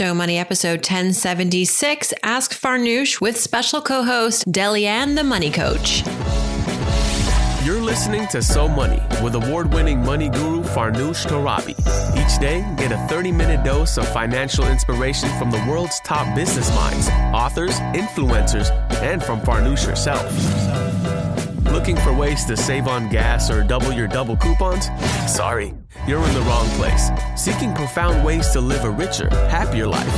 So Money episode 1076 Ask Farnoosh with special co host Delyanne the Money Coach. You're listening to So Money with award winning money guru Farnoosh Torabi. Each day, get a 30 minute dose of financial inspiration from the world's top business minds, authors, influencers, and from Farnoosh herself. Looking for ways to save on gas or double your double coupons? Sorry, you're in the wrong place. Seeking profound ways to live a richer, happier life.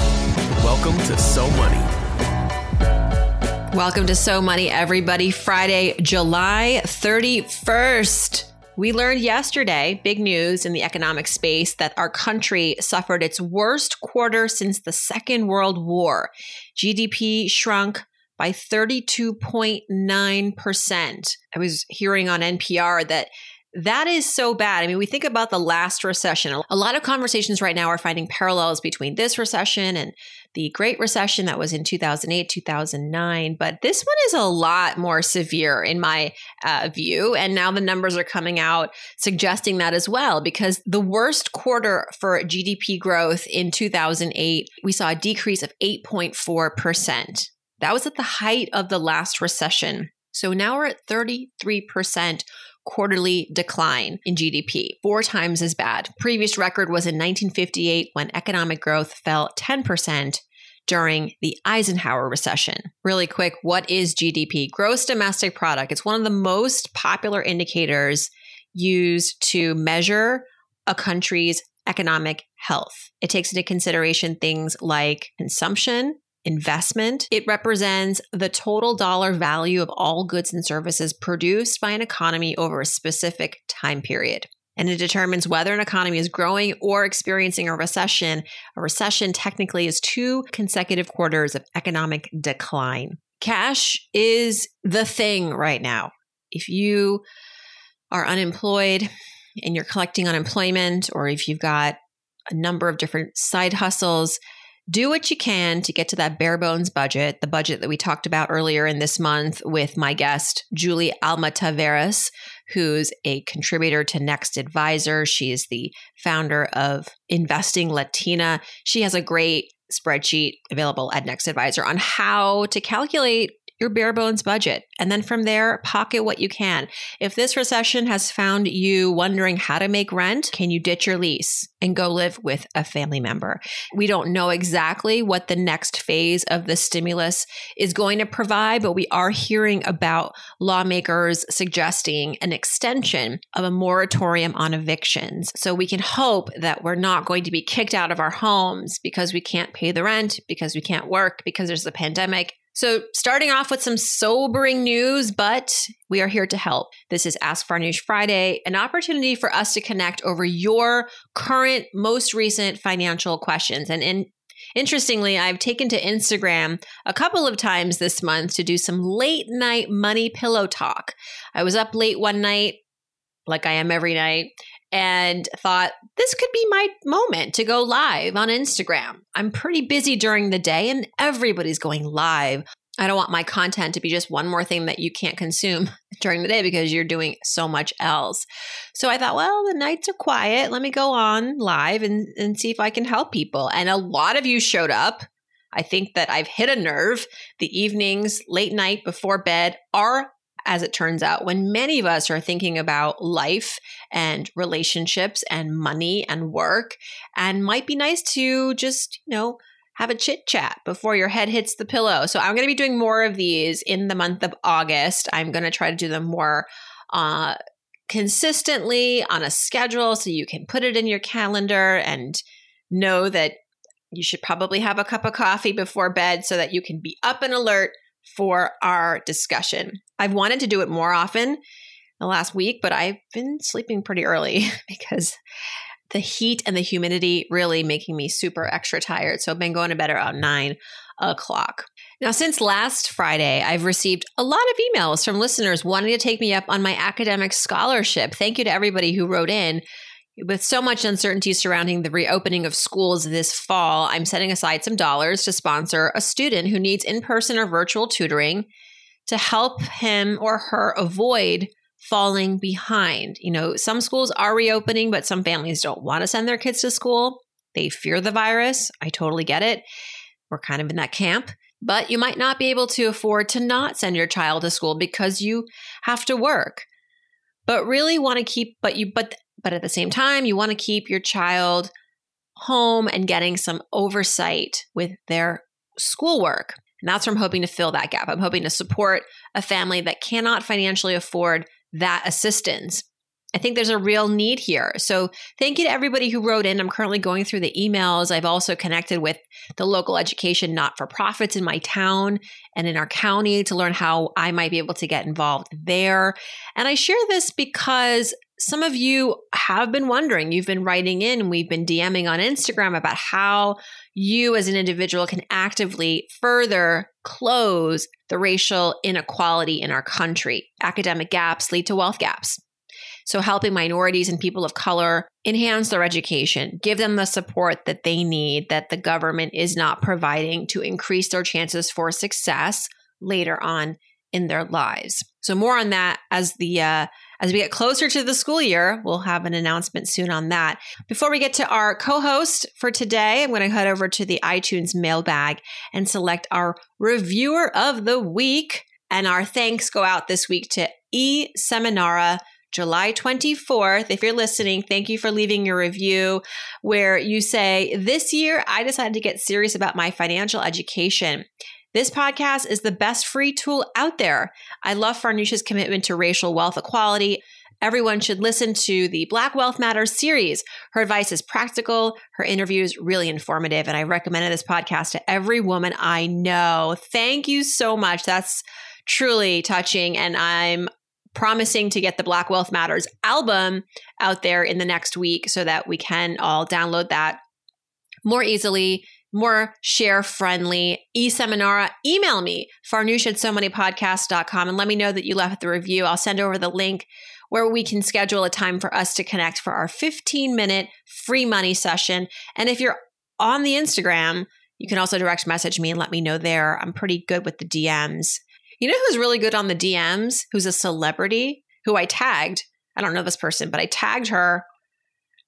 Welcome to So Money. Welcome to So Money, everybody. Friday, July 31st. We learned yesterday, big news in the economic space, that our country suffered its worst quarter since the Second World War. GDP shrunk by 32.9%. I was hearing on NPR that that is so bad. I mean, we think about the last recession. A lot of conversations right now are finding parallels between this recession and the Great Recession that was in 2008, 2009. But this one is a lot more severe in my uh, view. And now the numbers are coming out suggesting that as well, because the worst quarter for GDP growth in 2008, we saw a decrease of 8.4%. That was at the height of the last recession. So now we're at 33% quarterly decline in GDP, four times as bad. Previous record was in 1958 when economic growth fell 10% during the Eisenhower recession. Really quick, what is GDP? Gross domestic product. It's one of the most popular indicators used to measure a country's economic health. It takes into consideration things like consumption, investment. It represents the total dollar value of all goods and services produced by an economy over a specific time period. And it determines whether an economy is growing or experiencing a recession. A recession technically is two consecutive quarters of economic decline. Cash is the thing right now. If you are unemployed and you're collecting unemployment, or if you've got a number of different side hustles, do what you can to get to that bare bones budget, the budget that we talked about earlier in this month with my guest, Julie Alma Taveras, who's a contributor to Next Advisor. She is the founder of Investing Latina. She has a great spreadsheet available at Next Advisor on how to calculate your bare bones budget. And then from there, pocket what you can. If this recession has found you wondering how to make rent, can you ditch your lease and go live with a family member? We don't know exactly what the next phase of the stimulus is going to provide, but we are hearing about lawmakers suggesting an extension of a moratorium on evictions. So we can hope that we're not going to be kicked out of our homes because we can't pay the rent, because we can't work, because there's a pandemic so, starting off with some sobering news, but we are here to help. This is Ask Farnoosh Friday, an opportunity for us to connect over your current, most recent financial questions. And in Interestingly, I've taken to Instagram a couple of times this month to do some late night money pillow talk. I was up late one night, like I am every night, and thought this could be my moment to go live on Instagram. I'm pretty busy during the day and everybody's going live. I don't want my content to be just one more thing that you can't consume during the day because you're doing so much else. So I thought, well, the nights are quiet. Let me go on live and, and see if I can help people. And a lot of you showed up. I think that I've hit a nerve. The evenings, late night before bed are as it turns out, when many of us are thinking about life and relationships and money and work, and might be nice to just, you know, have a chit chat before your head hits the pillow. So I'm going to be doing more of these in the month of August. I'm going to try to do them more uh, consistently on a schedule so you can put it in your calendar and know that you should probably have a cup of coffee before bed so that you can be up and alert for our discussion. I've wanted to do it more often the last week, but I've been sleeping pretty early because the heat and the humidity really making me super extra tired. So I've been going to bed around nine o'clock. Now, since last Friday, I've received a lot of emails from listeners wanting to take me up on my academic scholarship. Thank you to everybody who wrote in. With so much uncertainty surrounding the reopening of schools this fall, I'm setting aside some dollars to sponsor a student who needs in person or virtual tutoring to help him or her avoid falling behind. You know, some schools are reopening, but some families don't want to send their kids to school. They fear the virus. I totally get it. We're kind of in that camp. But you might not be able to afford to not send your child to school because you have to work. But really want to keep but you but but at the same time you want to keep your child home and getting some oversight with their schoolwork. And that's where I'm hoping to fill that gap. I'm hoping to support a family that cannot financially afford that assistance. I think there's a real need here. So, thank you to everybody who wrote in. I'm currently going through the emails. I've also connected with the local education not for profits in my town and in our county to learn how I might be able to get involved there. And I share this because some of you have been wondering, you've been writing in, we've been DMing on Instagram about how you as an individual can actively further close the racial inequality in our country. Academic gaps lead to wealth gaps. So, helping minorities and people of color enhance their education, give them the support that they need that the government is not providing to increase their chances for success later on in their lives. So, more on that as the uh, as we get closer to the school year, we'll have an announcement soon on that. Before we get to our co host for today, I'm going to head over to the iTunes mailbag and select our reviewer of the week. And our thanks go out this week to E. Seminara July 24th. If you're listening, thank you for leaving your review where you say, This year I decided to get serious about my financial education. This podcast is the best free tool out there. I love Farnoosh's commitment to racial wealth equality. Everyone should listen to the Black Wealth Matters series. Her advice is practical, her interviews really informative, and I recommended this podcast to every woman I know. Thank you so much. That's truly touching, and I'm promising to get the Black Wealth Matters album out there in the next week so that we can all download that more easily, more share friendly. eSeminara, email me, farnoosh at so money podcasts.com and let me know that you left the review. I'll send over the link where we can schedule a time for us to connect for our 15 minute free money session. And if you're on the Instagram, you can also direct message me and let me know there. I'm pretty good with the DMs. You know who's really good on the DMs? Who's a celebrity who I tagged? I don't know this person, but I tagged her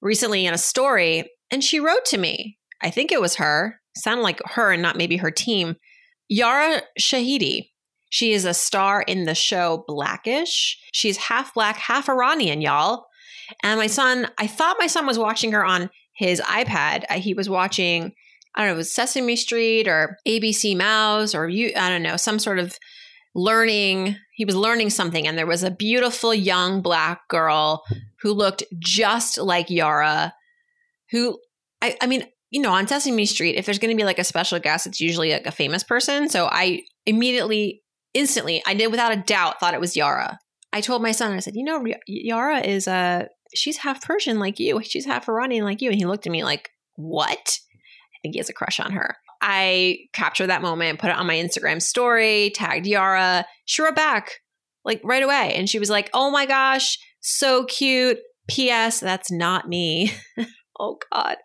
recently in a story and she wrote to me. I think it was her, sounded like her and not maybe her team. Yara Shahidi. She is a star in the show Blackish. She's half black, half Iranian, y'all. And my son, I thought my son was watching her on his iPad. Uh, he was watching, I don't know, it was Sesame Street or ABC Mouse or you, I don't know, some sort of learning he was learning something and there was a beautiful young black girl who looked just like yara who i, I mean you know on sesame street if there's going to be like a special guest it's usually like a famous person so i immediately instantly i did without a doubt thought it was yara i told my son i said you know yara is uh she's half persian like you she's half iranian like you and he looked at me like what i think he has a crush on her I captured that moment, put it on my Instagram story, tagged Yara. She wrote back like right away. And she was like, oh my gosh, so cute. P.S. That's not me. oh God.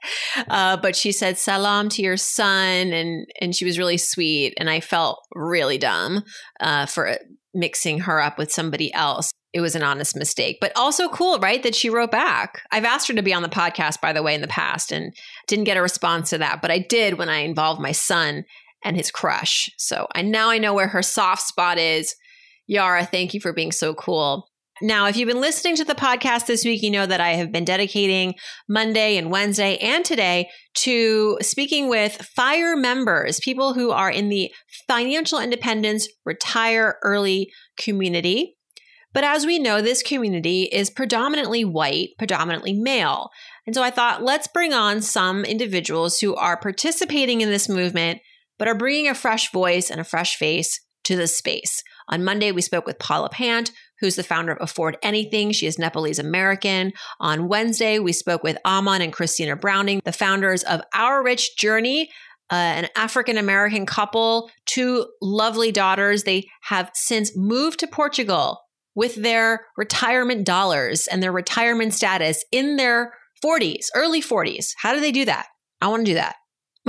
Uh, but she said, salam to your son. And, and she was really sweet. And I felt really dumb uh, for mixing her up with somebody else it was an honest mistake, but also cool, right? That she wrote back. I've asked her to be on the podcast, by the way, in the past and didn't get a response to that, but I did when I involved my son and his crush. So I now I know where her soft spot is. Yara, thank you for being so cool. Now, if you've been listening to the podcast this week, you know that I have been dedicating Monday and Wednesday and today to speaking with FIRE members, people who are in the financial independence retire early community. But as we know, this community is predominantly white, predominantly male. And so I thought, let's bring on some individuals who are participating in this movement, but are bringing a fresh voice and a fresh face to the space. On Monday, we spoke with Paula Pant, who's the founder of Afford Anything. She is Nepalese American. On Wednesday, we spoke with Amon and Christina Browning, the founders of Our Rich Journey, uh, an African American couple, two lovely daughters. They have since moved to Portugal with their retirement dollars and their retirement status in their 40s, early 40s. How do they do that? I want to do that.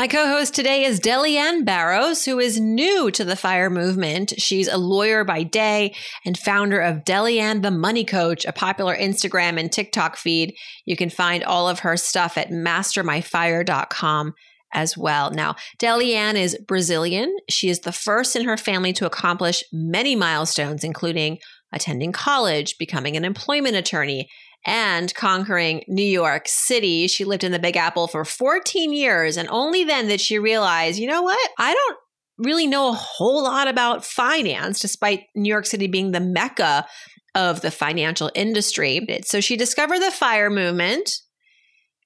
My co host today is Delyanne Barros, who is new to the FIRE movement. She's a lawyer by day and founder of Delyanne the Money Coach, a popular Instagram and TikTok feed. You can find all of her stuff at mastermyfire.com as well. Now, Delyanne is Brazilian. She is the first in her family to accomplish many milestones, including attending college, becoming an employment attorney, and conquering New York City. She lived in the Big Apple for 14 years, and only then did she realize, you know what? I don't really know a whole lot about finance, despite New York City being the mecca of the financial industry. So she discovered the FIRE movement.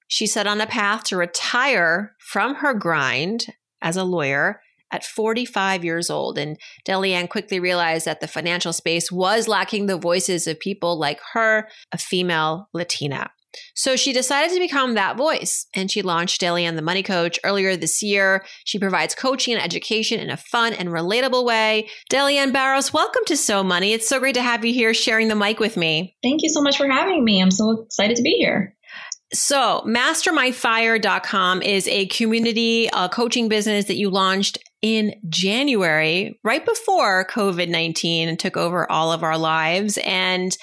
She set on a path to retire from her grind as a lawyer at 45 years old. And Delyanne quickly realized that the financial space was lacking the voices of people like her, a female Latina. So she decided to become that voice and she launched Delyanne the Money Coach earlier this year. She provides coaching and education in a fun and relatable way. Delyanne Barros, welcome to So Money. It's so great to have you here sharing the mic with me. Thank you so much for having me. I'm so excited to be here. So, mastermyfire.com is a community uh, coaching business that you launched in January, right before COVID 19 took over all of our lives. And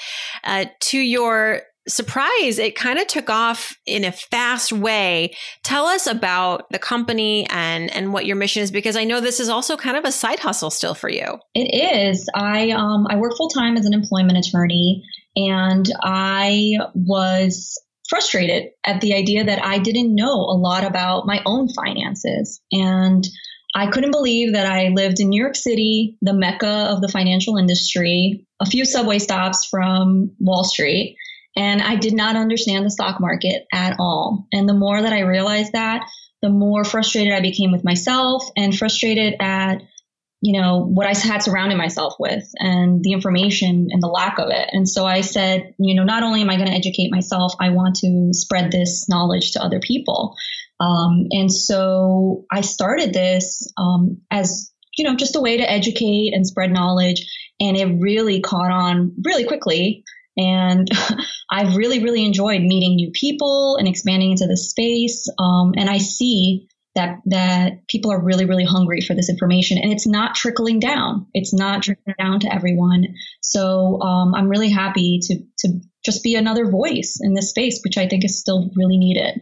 uh, to your surprise, it kind of took off in a fast way. Tell us about the company and and what your mission is, because I know this is also kind of a side hustle still for you. It is. I um, I work full time as an employment attorney, and I was frustrated at the idea that I didn't know a lot about my own finances and I couldn't believe that I lived in New York City, the mecca of the financial industry, a few subway stops from Wall Street, and I did not understand the stock market at all. And the more that I realized that, the more frustrated I became with myself and frustrated at you know what I had surrounded myself with and the information and the lack of it. And so I said, you know, not only am I going to educate myself, I want to spread this knowledge to other people. Um, and so I started this um, as, you know, just a way to educate and spread knowledge. And it really caught on really quickly. And I've really, really enjoyed meeting new people and expanding into the space. Um, and I see that that people are really, really hungry for this information, and it's not trickling down. It's not trickling down to everyone. So um, I'm really happy to to just be another voice in this space, which I think is still really needed.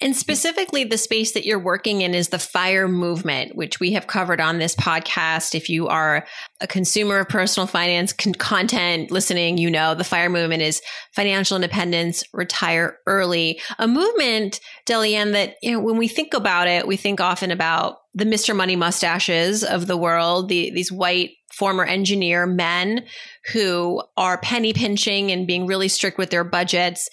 And specifically, the space that you're working in is the FIRE movement, which we have covered on this podcast. If you are a consumer of personal finance con- content listening, you know the FIRE movement is financial independence, retire early. A movement, Delyanne, that you know, when we think about it, we think often about the Mr. Money mustaches of the world, the, these white former engineer men who are penny pinching and being really strict with their budgets.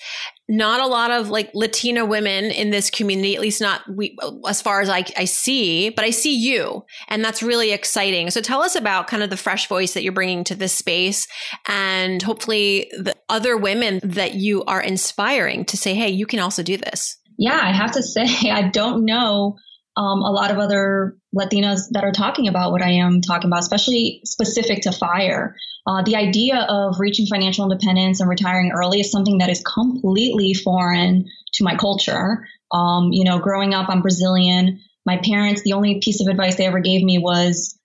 Not a lot of like Latina women in this community, at least not we, as far as I, I see, but I see you and that's really exciting. So tell us about kind of the fresh voice that you're bringing to this space and hopefully the other women that you are inspiring to say, Hey, you can also do this. Yeah, I have to say, I don't know um, a lot of other Latinas that are talking about what I am talking about, especially specific to fire. Uh, the idea of reaching financial independence and retiring early is something that is completely foreign to my culture. Um, you know, growing up, I'm Brazilian. My parents, the only piece of advice they ever gave me was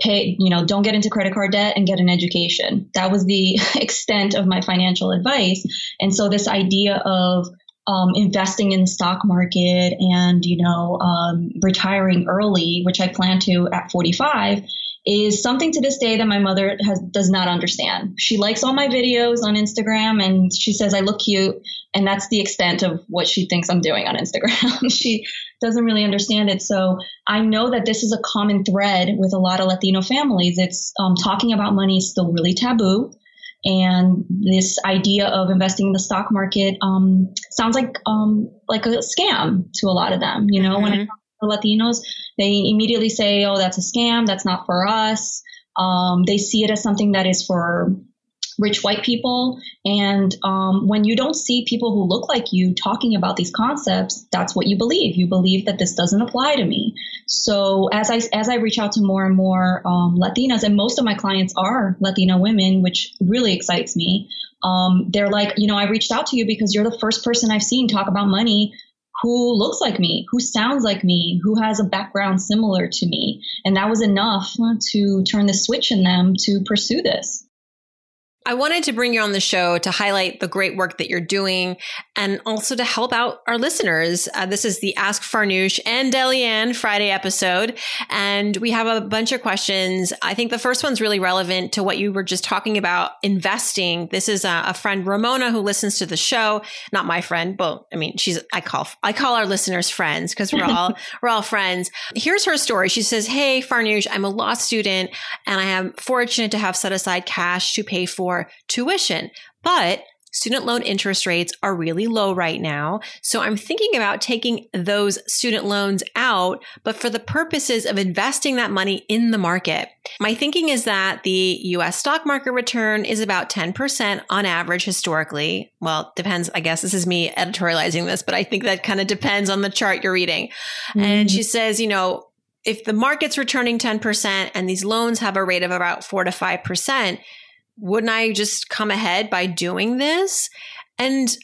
pay, you know, don't get into credit card debt and get an education. That was the extent of my financial advice. And so this idea of um, investing in the stock market and you know um, retiring early, which I plan to at 45, is something to this day that my mother has does not understand. She likes all my videos on Instagram and she says I look cute, and that's the extent of what she thinks I'm doing on Instagram. she doesn't really understand it. So I know that this is a common thread with a lot of Latino families. It's um, talking about money is still really taboo. And this idea of investing in the stock market um, sounds like um, like a scam to a lot of them. You know, mm-hmm. when it comes to Latinos, they immediately say, "Oh, that's a scam. That's not for us." Um, they see it as something that is for rich white people. And um, when you don't see people who look like you talking about these concepts, that's what you believe. You believe that this doesn't apply to me. So as I as I reach out to more and more um, Latinas, and most of my clients are Latina women, which really excites me. Um, they're like, you know, I reached out to you because you're the first person I've seen talk about money who looks like me, who sounds like me, who has a background similar to me. And that was enough to turn the switch in them to pursue this. I wanted to bring you on the show to highlight the great work that you're doing and also to help out our listeners. Uh, this is the Ask Farnoosh and Delyanne Friday episode, and we have a bunch of questions. I think the first one's really relevant to what you were just talking about investing. This is a, a friend, Ramona, who listens to the show. Not my friend, but I mean, she's I call I call our listeners friends because we're all we're all friends. Here's her story. She says, "Hey, Farnoosh, I'm a law student, and I am fortunate to have set aside cash to pay for." Tuition. But student loan interest rates are really low right now. So I'm thinking about taking those student loans out, but for the purposes of investing that money in the market. My thinking is that the US stock market return is about 10% on average historically. Well, depends. I guess this is me editorializing this, but I think that kind of depends on the chart you're reading. Mm-hmm. And she says, you know, if the market's returning 10% and these loans have a rate of about 4 to 5%, wouldn't I just come ahead by doing this? And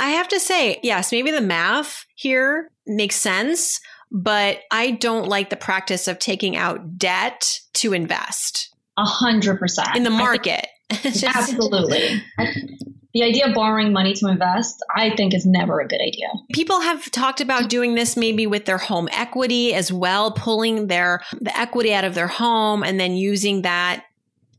I have to say, yes, maybe the math here makes sense, but I don't like the practice of taking out debt to invest. A hundred percent in the market. just, absolutely. the idea of borrowing money to invest, I think, is never a good idea. People have talked about doing this maybe with their home equity as well, pulling their the equity out of their home and then using that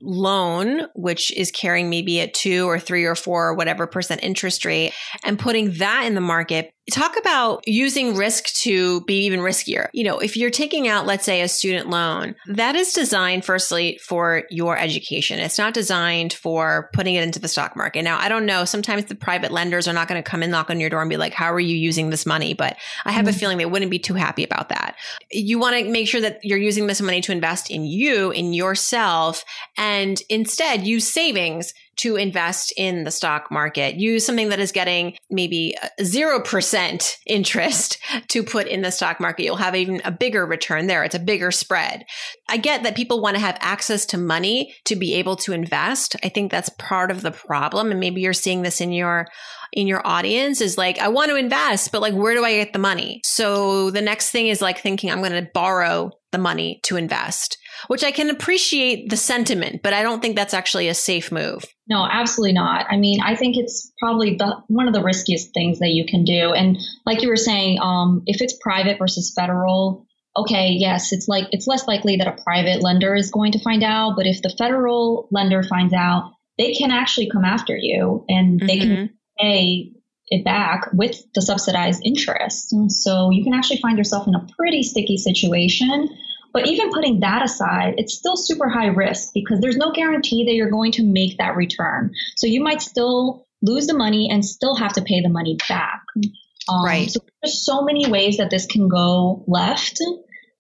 loan, which is carrying maybe a two or three or four or whatever percent interest rate, and putting that in the market Talk about using risk to be even riskier. You know, if you're taking out, let's say, a student loan, that is designed firstly for your education. It's not designed for putting it into the stock market. Now, I don't know. Sometimes the private lenders are not going to come and knock on your door and be like, how are you using this money? But I have mm-hmm. a feeling they wouldn't be too happy about that. You want to make sure that you're using this money to invest in you, in yourself, and instead use savings to invest in the stock market. Use something that is getting maybe 0% interest to put in the stock market. You'll have even a bigger return there. It's a bigger spread. I get that people want to have access to money to be able to invest. I think that's part of the problem. And maybe you're seeing this in your in your audience is like, I want to invest, but like, where do I get the money? So the next thing is like thinking I'm going to borrow the money to invest which I can appreciate the sentiment, but I don't think that's actually a safe move. No, absolutely not. I mean, I think it's probably the, one of the riskiest things that you can do. And like you were saying, um, if it's private versus federal, okay, yes, it's like it's less likely that a private lender is going to find out. But if the federal lender finds out, they can actually come after you and they mm-hmm. can pay it back with the subsidized interest. And so you can actually find yourself in a pretty sticky situation but even putting that aside, it's still super high risk because there's no guarantee that you're going to make that return. So you might still lose the money and still have to pay the money back. Um, right. So there's so many ways that this can go left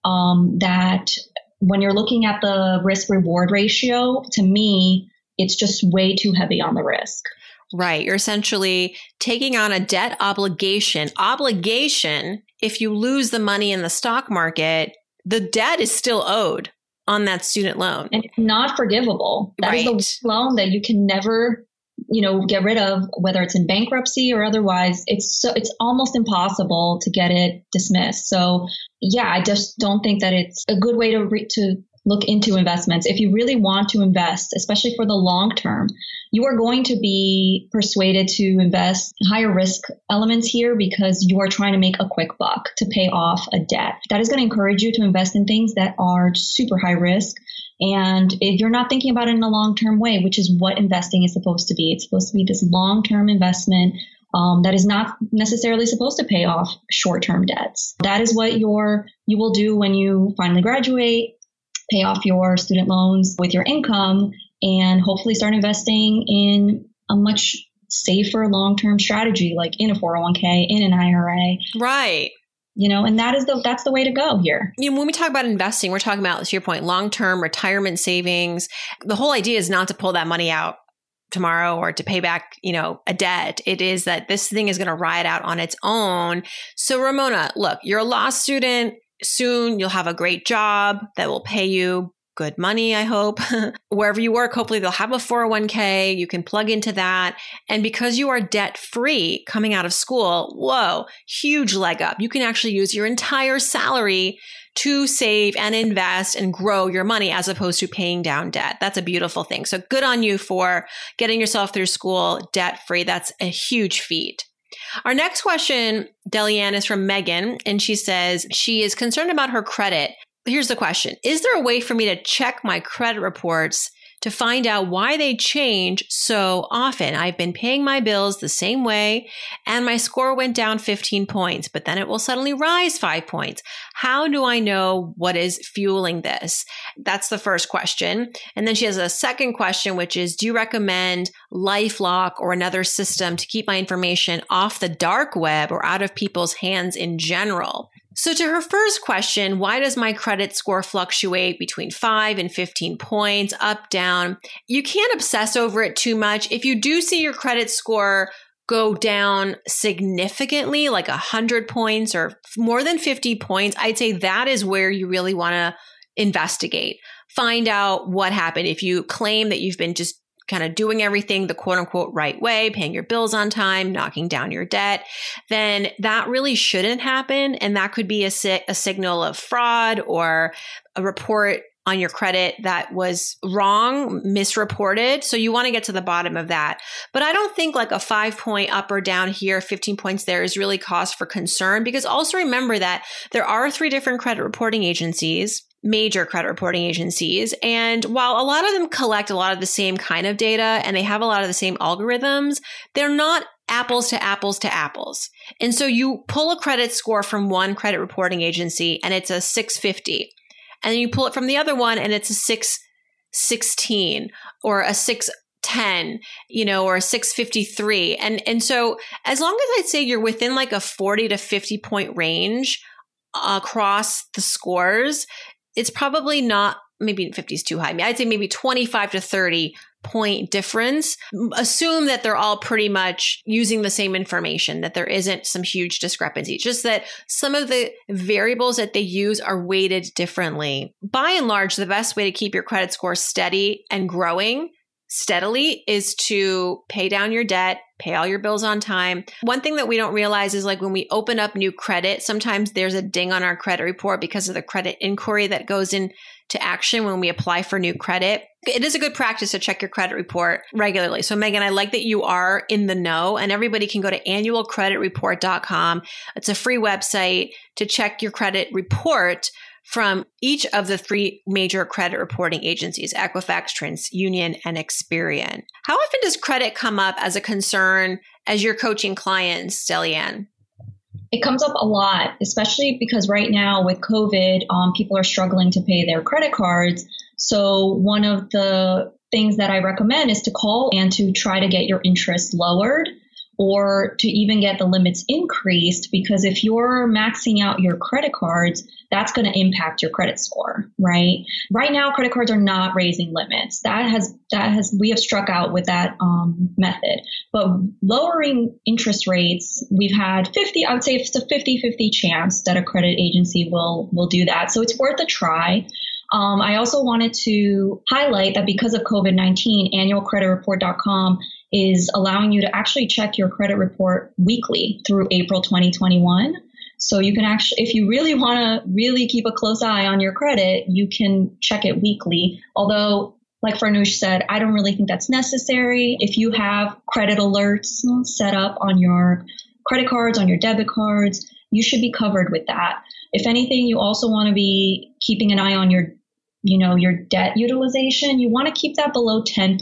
um, that when you're looking at the risk reward ratio, to me, it's just way too heavy on the risk. Right. You're essentially taking on a debt obligation. Obligation, if you lose the money in the stock market, the debt is still owed on that student loan. And it's not forgivable. That right. is the loan that you can never, you know, get rid of, whether it's in bankruptcy or otherwise. It's so it's almost impossible to get it dismissed. So yeah, I just don't think that it's a good way to re- to look into investments. If you really want to invest, especially for the long term, you are going to be persuaded to invest higher risk elements here because you are trying to make a quick buck to pay off a debt. That is going to encourage you to invest in things that are super high risk. And if you're not thinking about it in a long term way, which is what investing is supposed to be, it's supposed to be this long term investment um, that is not necessarily supposed to pay off short-term debts. That is what your you will do when you finally graduate, pay off your student loans with your income, and hopefully start investing in a much safer long-term strategy like in a 401k in an IRA right you know and that is the that's the way to go here you know, when we talk about investing we're talking about to your point long-term retirement savings the whole idea is not to pull that money out tomorrow or to pay back, you know, a debt. It is that this thing is going to ride out on its own. So Ramona, look, you're a law student. Soon you'll have a great job that will pay you good money, I hope. Wherever you work, hopefully they'll have a 401k. You can plug into that. And because you are debt free coming out of school, whoa, huge leg up. You can actually use your entire salary to save and invest and grow your money as opposed to paying down debt. That's a beautiful thing. So good on you for getting yourself through school debt free. That's a huge feat. Our next question, Delyanne, is from Megan, and she says she is concerned about her credit. Here's the question Is there a way for me to check my credit reports to find out why they change so often. I've been paying my bills the same way and my score went down 15 points, but then it will suddenly rise five points. How do I know what is fueling this? That's the first question. And then she has a second question, which is Do you recommend Lifelock or another system to keep my information off the dark web or out of people's hands in general? So, to her first question, why does my credit score fluctuate between 5 and 15 points, up, down? You can't obsess over it too much. If you do see your credit score go down significantly, like 100 points or more than 50 points, I'd say that is where you really want to investigate. Find out what happened. If you claim that you've been just kind of doing everything the quote unquote right way, paying your bills on time, knocking down your debt, then that really shouldn't happen. And that could be a, si- a signal of fraud or a report on your credit that was wrong, misreported. So you want to get to the bottom of that. But I don't think like a five point up or down here, 15 points there is really cause for concern because also remember that there are three different credit reporting agencies major credit reporting agencies. And while a lot of them collect a lot of the same kind of data and they have a lot of the same algorithms, they're not apples to apples to apples. And so you pull a credit score from one credit reporting agency and it's a 650. And then you pull it from the other one and it's a 616 or a 610, you know, or a 653. And and so as long as I'd say you're within like a 40 to 50 point range across the scores, it's probably not maybe 50 is too high. I'd say maybe 25 to 30 point difference. Assume that they're all pretty much using the same information, that there isn't some huge discrepancy, just that some of the variables that they use are weighted differently. By and large, the best way to keep your credit score steady and growing steadily is to pay down your debt, pay all your bills on time. One thing that we don't realize is like when we open up new credit, sometimes there's a ding on our credit report because of the credit inquiry that goes into action when we apply for new credit. It is a good practice to check your credit report regularly. So Megan, I like that you are in the know and everybody can go to annualcreditreport.com. It's a free website to check your credit report from each of the three major credit reporting agencies Equifax, TransUnion, and Experian. How often does credit come up as a concern as you're coaching clients, Delyanne? It comes up a lot, especially because right now with COVID, um, people are struggling to pay their credit cards. So, one of the things that I recommend is to call and to try to get your interest lowered or to even get the limits increased because if you're maxing out your credit cards, that's going to impact your credit score, right? Right now, credit cards are not raising limits. That has that has we have struck out with that um, method. But lowering interest rates, we've had 50. I would say it's a 50-50 chance that a credit agency will will do that. So it's worth a try. Um, I also wanted to highlight that because of COVID 19, annualcreditreport.com is allowing you to actually check your credit report weekly through April 2021. So you can actually, if you really want to really keep a close eye on your credit, you can check it weekly. Although, like Farnoosh said, I don't really think that's necessary. If you have credit alerts set up on your credit cards, on your debit cards, you should be covered with that. If anything, you also want to be keeping an eye on your you know, your debt utilization, you want to keep that below 10%.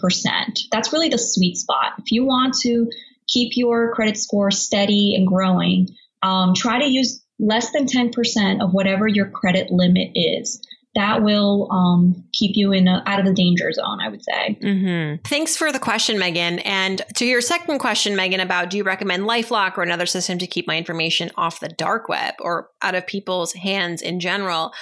That's really the sweet spot. If you want to keep your credit score steady and growing, um, try to use less than 10% of whatever your credit limit is that will um, keep you in a, out of the danger zone, I would say. Mm-hmm. Thanks for the question, Megan. And to your second question, Megan, about do you recommend LifeLock or another system to keep my information off the dark web or out of people's hands in general?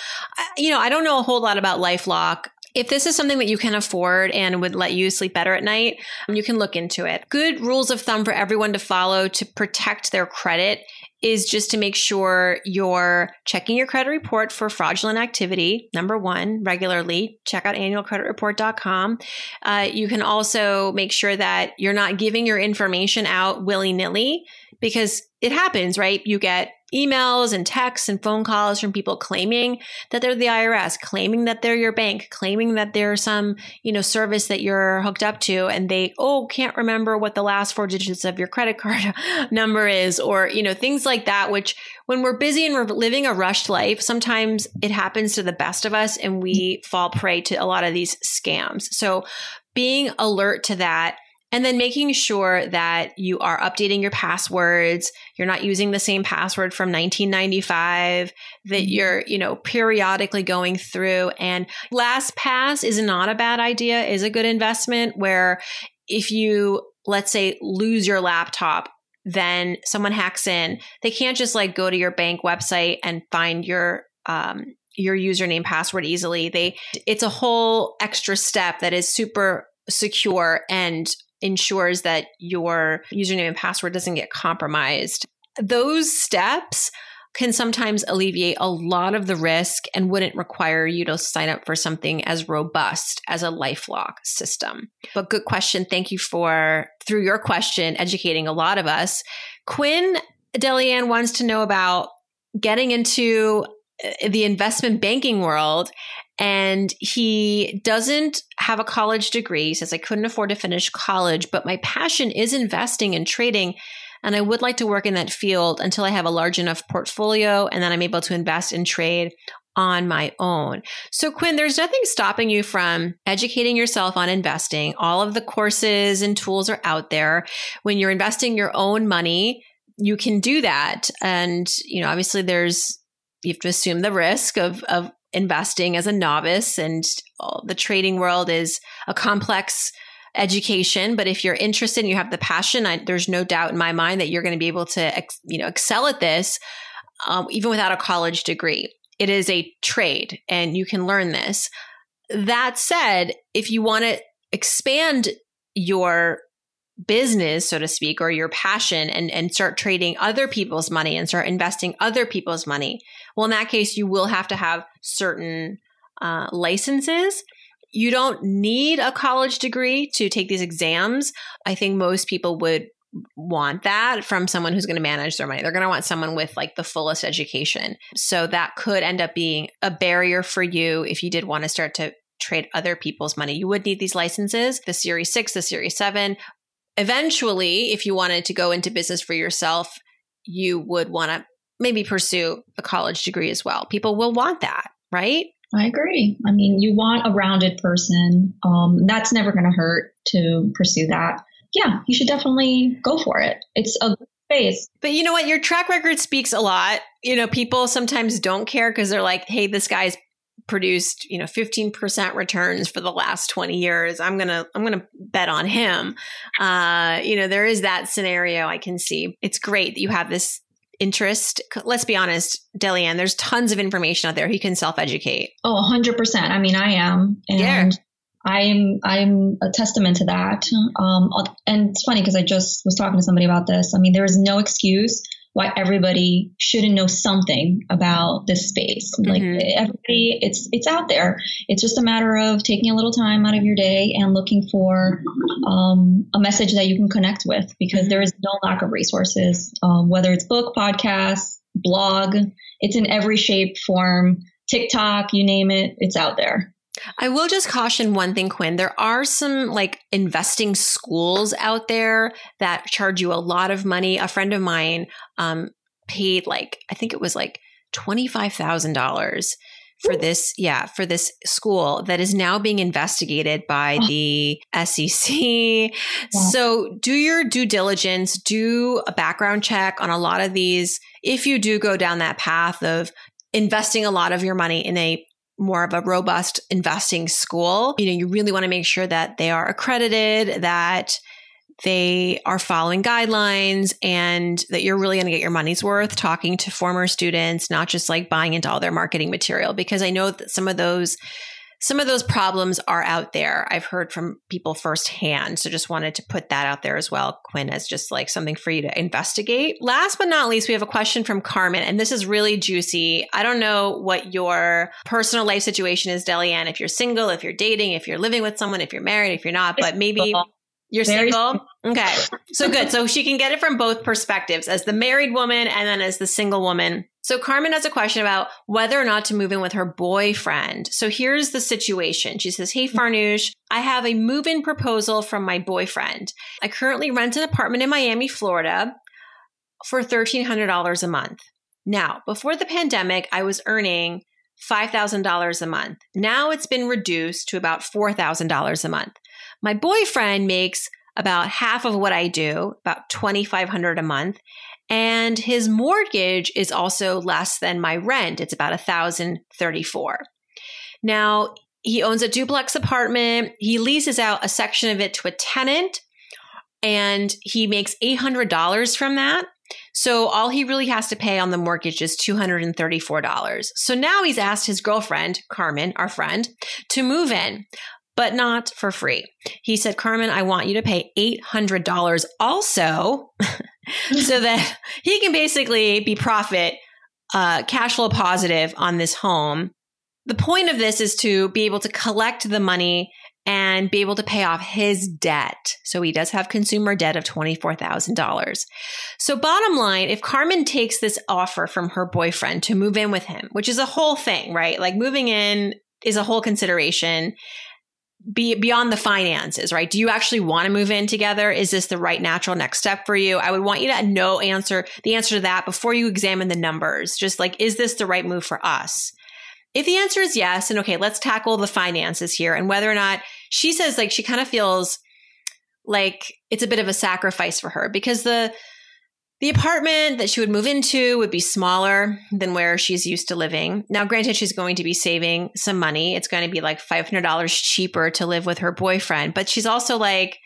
You know, I don't know a whole lot about LifeLock. If this is something that you can afford and would let you sleep better at night, you can look into it. Good rules of thumb for everyone to follow to protect their credit is just to make sure you're checking your credit report for fraudulent activity. Number one, regularly check out annualcreditreport.com. Uh, you can also make sure that you're not giving your information out willy nilly because it happens, right? You get emails and texts and phone calls from people claiming that they're the IRS, claiming that they're your bank, claiming that they're some, you know, service that you're hooked up to and they oh, can't remember what the last four digits of your credit card number is or, you know, things like that which when we're busy and we're living a rushed life, sometimes it happens to the best of us and we fall prey to a lot of these scams. So being alert to that and then making sure that you are updating your passwords, you're not using the same password from 1995, that mm-hmm. you're, you know, periodically going through. And LastPass is not a bad idea, is a good investment where if you let's say lose your laptop then someone hacks in. They can't just like go to your bank website and find your um, your username password easily. They it's a whole extra step that is super secure and ensures that your username and password doesn't get compromised. Those steps can sometimes alleviate a lot of the risk and wouldn't require you to sign up for something as robust as a lifelock system. But good question. Thank you for, through your question, educating a lot of us. Quinn Delyanne wants to know about getting into uh, the investment banking world and he doesn't have a college degree. He says, I couldn't afford to finish college, but my passion is investing and trading. And I would like to work in that field until I have a large enough portfolio and then I'm able to invest and trade on my own. So, Quinn, there's nothing stopping you from educating yourself on investing. All of the courses and tools are out there. When you're investing your own money, you can do that. And, you know, obviously there's, you have to assume the risk of, of investing as a novice and the trading world is a complex education but if you're interested and you have the passion I, there's no doubt in my mind that you're going to be able to ex, you know excel at this um, even without a college degree. It is a trade and you can learn this. That said if you want to expand your business, so to speak, or your passion and, and start trading other people's money and start investing other people's money. Well, in that case, you will have to have certain uh, licenses. You don't need a college degree to take these exams. I think most people would want that from someone who's going to manage their money. They're going to want someone with like the fullest education. So that could end up being a barrier for you if you did want to start to trade other people's money. You would need these licenses, the Series 6, the Series 7, eventually, if you wanted to go into business for yourself, you would want to maybe pursue a college degree as well. People will want that, right? I agree. I mean, you want a rounded person. Um, that's never going to hurt to pursue that. Yeah, you should definitely go for it. It's a space. But you know what? Your track record speaks a lot. You know, people sometimes don't care because they're like, hey, this guy's produced you know 15% returns for the last 20 years i'm gonna i'm gonna bet on him. Uh, you know there is that scenario i can see. It's great that you have this interest. Let's be honest delyanne there's tons of information out there. You can self-educate. Oh 100% i mean i am and yeah. i'm i'm a testament to that. Um, and it's funny because i just was talking to somebody about this. I mean there is no excuse why everybody shouldn't know something about this space. Mm-hmm. Like everybody, it's it's out there. It's just a matter of taking a little time out of your day and looking for um, a message that you can connect with, because mm-hmm. there is no lack of resources. Um, whether it's book, podcast, blog, it's in every shape, form. TikTok, you name it, it's out there. I will just caution one thing, Quinn. There are some like investing schools out there that charge you a lot of money. A friend of mine um, paid like, I think it was like $25,000 for this, yeah, for this school that is now being investigated by the SEC. Yeah. So do your due diligence, do a background check on a lot of these. If you do go down that path of investing a lot of your money in a more of a robust investing school, you know, you really want to make sure that they are accredited, that they are following guidelines and that you're really going to get your money's worth talking to former students, not just like buying into all their marketing material. Because I know that some of those some of those problems are out there. I've heard from people firsthand. So just wanted to put that out there as well, Quinn, as just like something for you to investigate. Last but not least, we have a question from Carmen, and this is really juicy. I don't know what your personal life situation is, Delyanne, if you're single, if you're dating, if you're living with someone, if you're married, if you're not, but maybe you're Very single? Okay. So good. So she can get it from both perspectives as the married woman and then as the single woman. So Carmen has a question about whether or not to move in with her boyfriend. So here's the situation. She says, Hey, mm-hmm. Farnoosh, I have a move in proposal from my boyfriend. I currently rent an apartment in Miami, Florida for $1,300 a month. Now, before the pandemic, I was earning $5,000 a month. Now it's been reduced to about $4,000 a month. My boyfriend makes about half of what I do, about 2500 a month, and his mortgage is also less than my rent. It's about 1034. Now, he owns a duplex apartment. He leases out a section of it to a tenant and he makes $800 from that. So all he really has to pay on the mortgage is $234. So now he's asked his girlfriend, Carmen, our friend, to move in but not for free. He said, Carmen, I want you to pay $800 also so that he can basically be profit, uh, cash flow positive on this home. The point of this is to be able to collect the money and be able to pay off his debt. So he does have consumer debt of $24,000. So bottom line, if Carmen takes this offer from her boyfriend to move in with him, which is a whole thing, right? Like moving in is a whole consideration be beyond the finances, right? Do you actually want to move in together? Is this the right natural next step for you? I would want you to know answer the answer to that before you examine the numbers. Just like, is this the right move for us? If the answer is yes, and okay, let's tackle the finances here and whether or not she says like she kind of feels like it's a bit of a sacrifice for her because the the apartment that she would move into would be smaller than where she's used to living. Now, granted, she's going to be saving some money. It's going to be like $500 cheaper to live with her boyfriend, but she's also like,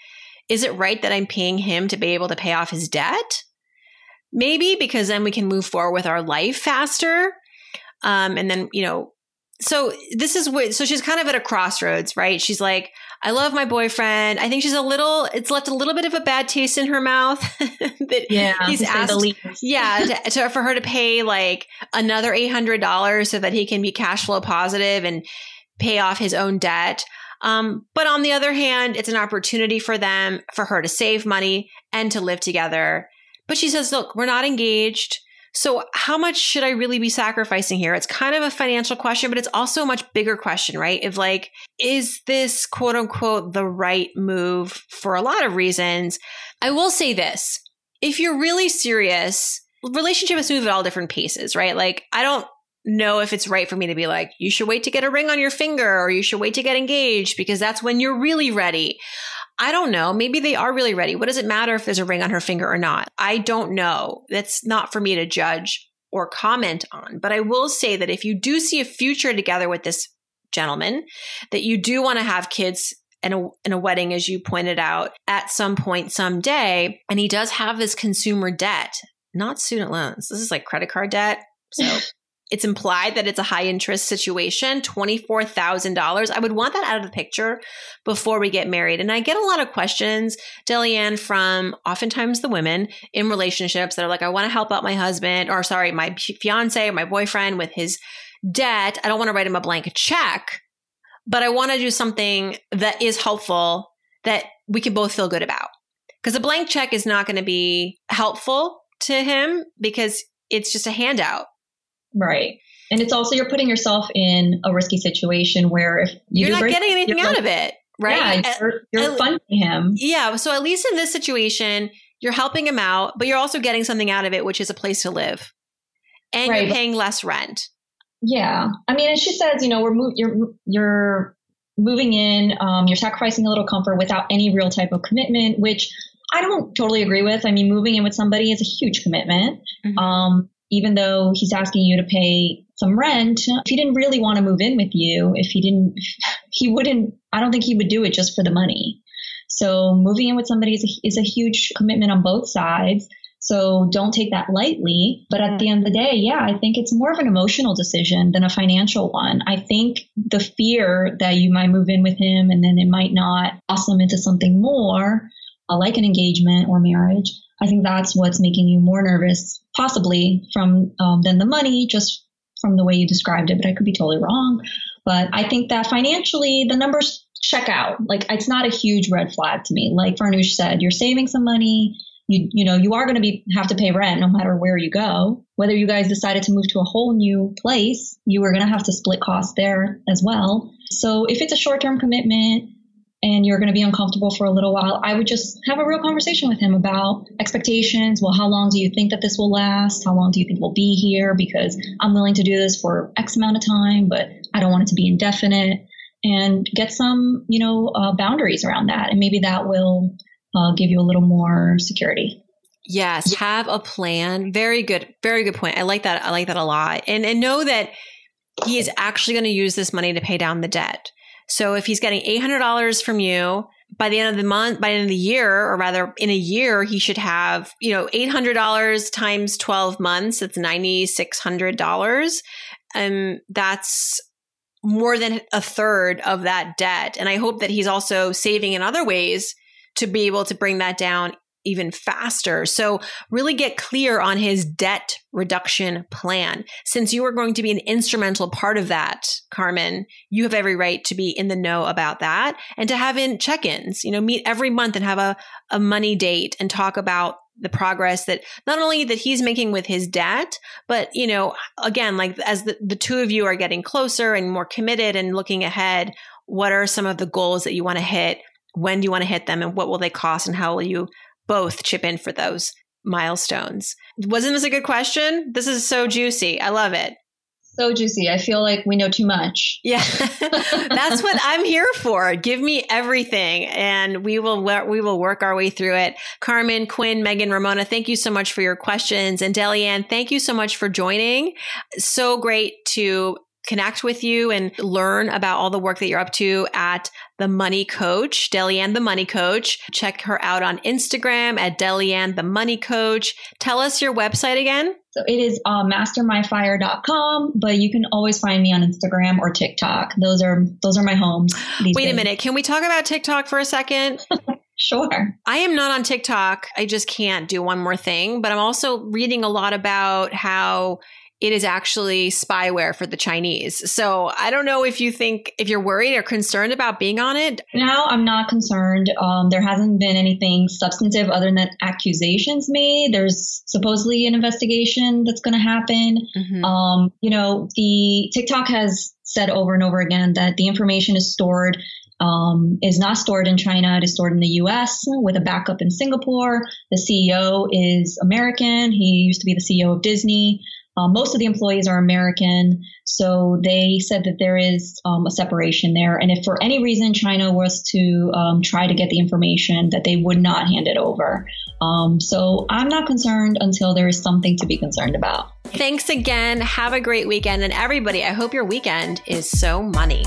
is it right that I'm paying him to be able to pay off his debt? Maybe because then we can move forward with our life faster. Um, and then, you know, so this is what, so she's kind of at a crossroads, right? She's like, I love my boyfriend. I think she's a little, it's left a little bit of a bad taste in her mouth that yeah, he's asked, yeah, to, to, for her to pay like another $800 so that he can be cash flow positive and pay off his own debt. Um, but on the other hand, it's an opportunity for them, for her to save money and to live together. But she says, look, we're not engaged. So, how much should I really be sacrificing here? It's kind of a financial question, but it's also a much bigger question, right? Of like, is this quote unquote the right move for a lot of reasons? I will say this if you're really serious, relationships move at all different paces, right? Like, I don't know if it's right for me to be like, you should wait to get a ring on your finger or you should wait to get engaged because that's when you're really ready. I don't know. Maybe they are really ready. What does it matter if there's a ring on her finger or not? I don't know. That's not for me to judge or comment on. But I will say that if you do see a future together with this gentleman, that you do want to have kids in a, in a wedding, as you pointed out, at some point someday, and he does have his consumer debt, not student loans. This is like credit card debt. So it's implied that it's a high interest situation, $24,000. I would want that out of the picture before we get married. And I get a lot of questions, Delyanne, from oftentimes the women in relationships that are like, I want to help out my husband or sorry, my fiance or my boyfriend with his debt. I don't want to write him a blank check, but I want to do something that is helpful that we can both feel good about. Because a blank check is not going to be helpful to him because it's just a handout Right. And it's also you're putting yourself in a risky situation where if you are not break, getting anything out like, of it, right? Yeah, you're, you're funding him. Yeah. So at least in this situation, you're helping him out, but you're also getting something out of it, which is a place to live, and right. you're paying less rent. Yeah, I mean, and she says, you know, we're you're you're moving in, um, you're sacrificing a little comfort without any real type of commitment, which I don't totally agree with. I mean, moving in with somebody is a huge commitment. Mm-hmm. Um, even though he's asking you to pay some rent, if he didn't really want to move in with you, if he didn't, he wouldn't, I don't think he would do it just for the money. So moving in with somebody is a, is a huge commitment on both sides. So don't take that lightly. But at the end of the day, yeah, I think it's more of an emotional decision than a financial one. I think the fear that you might move in with him and then it might not blossom into something more, uh, like an engagement or marriage, I think that's what's making you more nervous, possibly from um, than the money, just from the way you described it. But I could be totally wrong. But I think that financially, the numbers check out. Like it's not a huge red flag to me. Like Farnoosh said, you're saving some money you you know you are going to be have to pay rent no matter where you go whether you guys decided to move to a whole new place you are going to have to split costs there as well so if it's a short-term commitment and you're going to be uncomfortable for a little while i would just have a real conversation with him about expectations well how long do you think that this will last how long do you think we'll be here because i'm willing to do this for x amount of time but i don't want it to be indefinite and get some you know uh, boundaries around that and maybe that will uh, give you a little more security. Yes, have a plan. Very good, very good point. I like that. I like that a lot. And and know that he is actually going to use this money to pay down the debt. So if he's getting eight hundred dollars from you by the end of the month, by the end of the year, or rather in a year, he should have you know eight hundred dollars times twelve months. That's ninety six hundred dollars, and that's more than a third of that debt. And I hope that he's also saving in other ways to be able to bring that down even faster. So really get clear on his debt reduction plan. Since you are going to be an instrumental part of that, Carmen, you have every right to be in the know about that and to have in check-ins, you know, meet every month and have a, a money date and talk about the progress that not only that he's making with his debt, but you know, again, like as the, the two of you are getting closer and more committed and looking ahead, what are some of the goals that you want to hit? when do you want to hit them and what will they cost and how will you both chip in for those milestones wasn't this a good question this is so juicy i love it so juicy. I feel like we know too much. Yeah, that's what I'm here for. Give me everything, and we will we will work our way through it. Carmen, Quinn, Megan, Ramona, thank you so much for your questions, and Delyanne, thank you so much for joining. So great to connect with you and learn about all the work that you're up to at the Money Coach, Delyanne the Money Coach. Check her out on Instagram at Delyanne the Money Coach. Tell us your website again. So it is uh, mastermyfire.com, but you can always find me on Instagram or TikTok. Those are those are my homes. Wait days. a minute. Can we talk about TikTok for a second? Sure. I am not on TikTok. I just can't do one more thing, but I'm also reading a lot about how it is actually spyware for the Chinese. So I don't know if you think, if you're worried or concerned about being on it. No, I'm not concerned. Um, there hasn't been anything substantive other than accusations made. There's supposedly an investigation that's going to happen. Mm-hmm. Um, you know, the TikTok has said over and over again that the information is stored um, is not stored in China. It is stored in the U.S. with a backup in Singapore. The CEO is American. He used to be the CEO of Disney. Uh, most of the employees are American, so they said that there is um, a separation there. And if for any reason China was to um, try to get the information, that they would not hand it over. Um, so I'm not concerned until there is something to be concerned about. Thanks again. Have a great weekend. And everybody, I hope your weekend is so money.